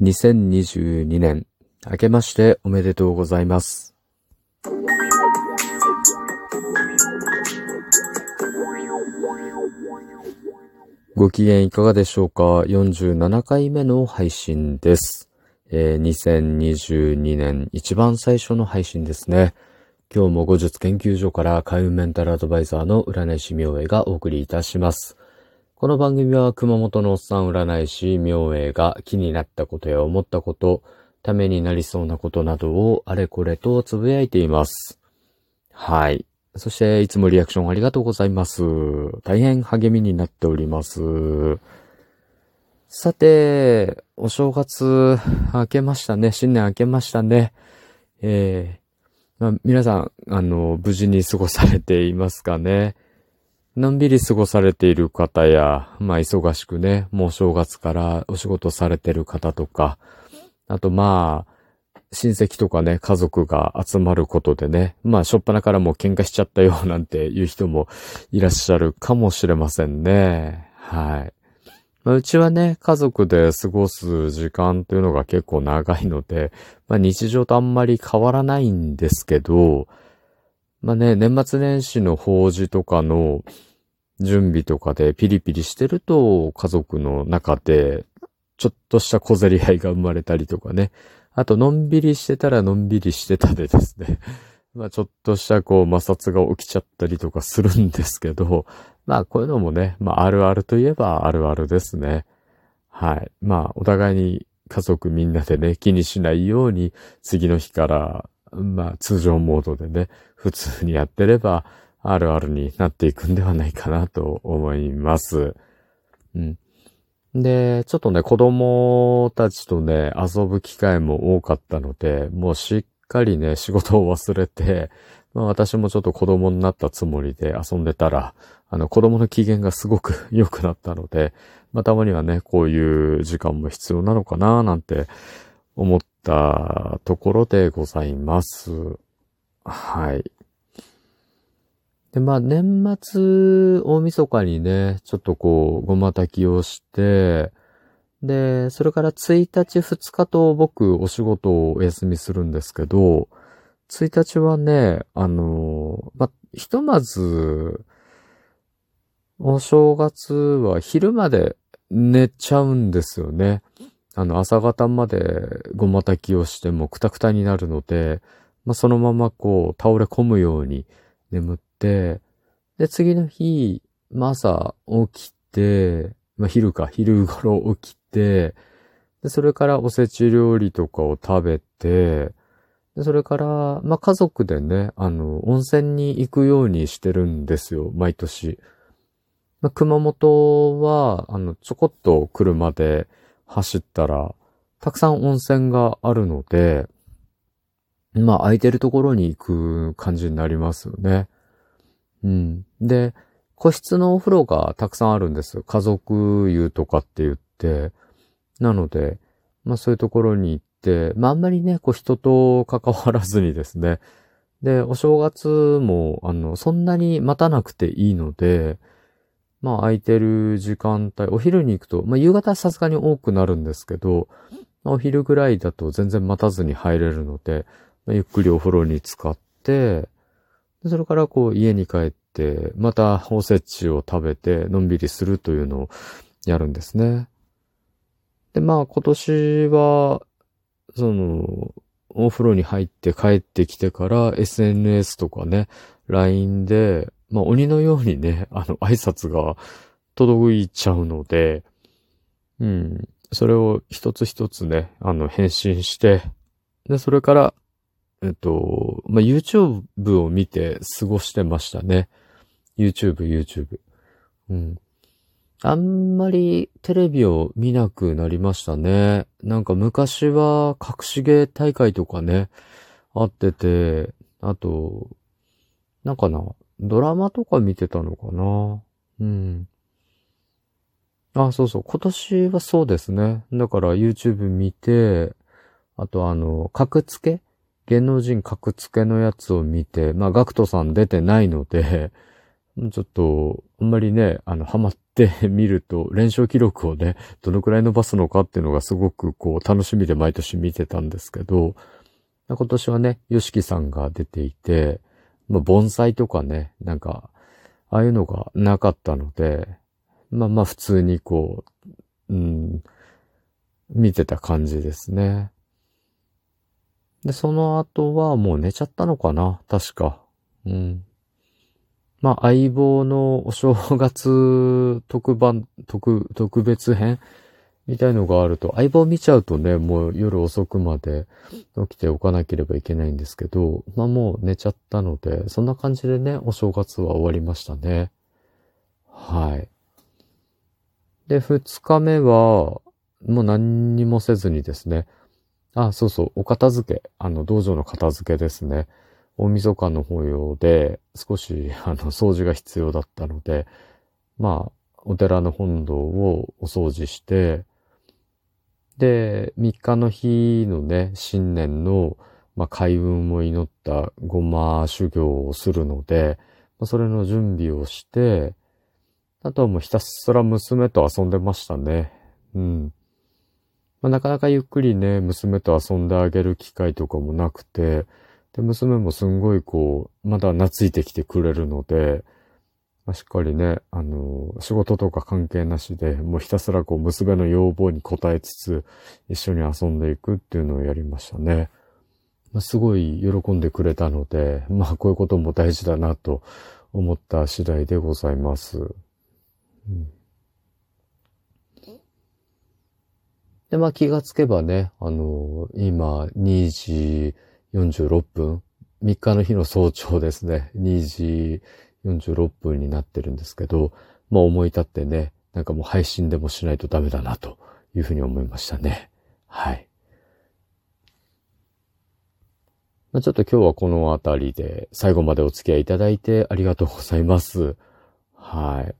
2022年、明けましておめでとうございます。ご機嫌いかがでしょうか ?47 回目の配信です。えー、2022年一番最初の配信ですね。今日も後術研究所から海運メンタルアドバイザーの占い師明恵がお送りいたします。この番組は熊本のおっさん占い師明恵が気になったことや思ったこと、ためになりそうなことなどをあれこれとつぶやいています。はい。そしていつもリアクションありがとうございます。大変励みになっております。さて、お正月明けましたね。新年明けましたね。えー、まあ、皆さん、あの、無事に過ごされていますかね。のんびり過ごされている方や、まあ忙しくね、もう正月からお仕事されてる方とか、あとまあ、親戚とかね、家族が集まることでね、まあ、しょっぱなからもう喧嘩しちゃったよ なんていう人もいらっしゃるかもしれませんね。はい。まあ、うちはね、家族で過ごす時間というのが結構長いので、まあ、日常とあんまり変わらないんですけど、まあね、年末年始の法事とかの、準備とかでピリピリしてると、家族の中で、ちょっとした小競り合いが生まれたりとかね。あと、のんびりしてたらのんびりしてたでですね。まあ、ちょっとしたこう摩擦が起きちゃったりとかするんですけど、まあ、こういうのもね、まあ、あるあるといえばあるあるですね。はい。まあ、お互いに家族みんなでね、気にしないように、次の日から、まあ、通常モードでね、普通にやってれば、あるあるになっていくんではないかなと思います。うん。で、ちょっとね、子供たちとね、遊ぶ機会も多かったので、もうしっかりね、仕事を忘れて、まあ私もちょっと子供になったつもりで遊んでたら、あの子供の機嫌がすごく 良くなったので、まあたまにはね、こういう時間も必要なのかななんて思ったところでございます。はい。で、まあ、年末、大晦日にね、ちょっとこう、ごま炊きをして、で、それから1日2日と僕、お仕事をお休みするんですけど、1日はね、あの、まあ、ひとまず、お正月は昼まで寝ちゃうんですよね。あの、朝方までごま炊きをしてもくたくたになるので、まあ、そのままこう、倒れ込むように眠っ、で、次の日、ま、朝起きて、まあ、昼か、昼頃起きて、で、それからおせち料理とかを食べて、で、それから、まあ、家族でね、あの、温泉に行くようにしてるんですよ、毎年。まあ、熊本は、あの、ちょこっと車で走ったら、たくさん温泉があるので、まあ、空いてるところに行く感じになりますよね。うん。で、個室のお風呂がたくさんあるんです。家族湯とかって言って。なので、まあそういうところに行って、まああんまりね、こう人と関わらずにですね。で、お正月も、あの、そんなに待たなくていいので、まあ空いてる時間帯、お昼に行くと、まあ夕方はさすがに多くなるんですけど、お昼ぐらいだと全然待たずに入れるので、まあ、ゆっくりお風呂に浸かって、でそれからこう家に帰って、またおせちを食べてのんびりするというのをやるんですね。で、まあ今年は、その、お風呂に入って帰ってきてから SNS とかね、LINE で、まあ鬼のようにね、あの挨拶が届いちゃうので、うん、それを一つ一つね、あの返信して、で、それからえっと、まあ、YouTube を見て過ごしてましたね。YouTube、YouTube。うん。あんまりテレビを見なくなりましたね。なんか昔は隠し芸大会とかね、あってて、あと、なんかな、ドラマとか見てたのかな。うん。あ、そうそう。今年はそうですね。だから YouTube 見て、あとあの、格付け芸能人格付けのやつを見て、まあ、ガクトさん出てないので、ちょっと、あんまりね、あの、ハマって みると、連勝記録をね、どのくらい伸ばすのかっていうのがすごくこう、楽しみで毎年見てたんですけど、今年はね、ヨシキさんが出ていて、まあ、盆栽とかね、なんか、ああいうのがなかったので、まあまあ普通にこう、うん、見てた感じですね。で、その後はもう寝ちゃったのかな？確か。うん。まあ、相棒のお正月特番、特、特別編？みたいのがあると、相棒見ちゃうとね、もう夜遅くまで起きておかなければいけないんですけど、まあもう寝ちゃったので、そんな感じでね、お正月は終わりましたね。はい。で、二日目は、もう何にもせずにですね、あ、そうそう、お片付け、あの、道場の片付けですね。大晦日の法要で少しあの掃除が必要だったので、まあ、お寺の本堂をお掃除して、で、3日の日のね、新年の、まあ、開運を祈ったごま修行をするので、まあ、それの準備をして、あとはもうひたすら娘と遊んでましたね。うん。まあ、なかなかゆっくりね、娘と遊んであげる機会とかもなくて、で、娘もすんごいこう、まだ懐いてきてくれるので、まあ、しっかりね、あの仕事とか関係なしで、もうひたすらこう、娘の要望に応えつつ、一緒に遊んでいくっていうのをやりましたね。まあ、すごい喜んでくれたので、まあ、こういうことも大事だなと思った次第でございます。うん、で、まあ気がつけばね、あの今2時46分、3日の日の早朝ですね、2時46分になってるんですけど、まあ思い立ってね、なんかもう配信でもしないとダメだなというふうに思いましたね。はい。まあ、ちょっと今日はこの辺りで最後までお付き合いいただいてありがとうございます。はい。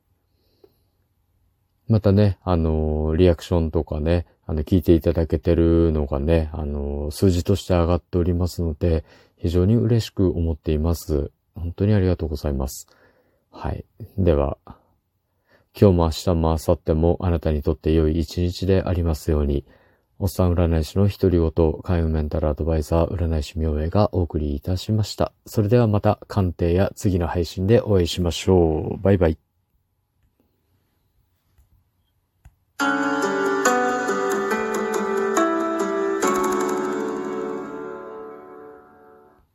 またね、あのー、リアクションとかね、あの、聞いていただけてるのがね、あの、数字として上がっておりますので、非常に嬉しく思っています。本当にありがとうございます。はい。では、今日も明日も明後日もあなたにとって良い一日でありますように、おっさん占い師の独り言、海運メンタルアドバイザー占い師明恵がお送りいたしました。それではまた鑑定や次の配信でお会いしましょう。バイバイ。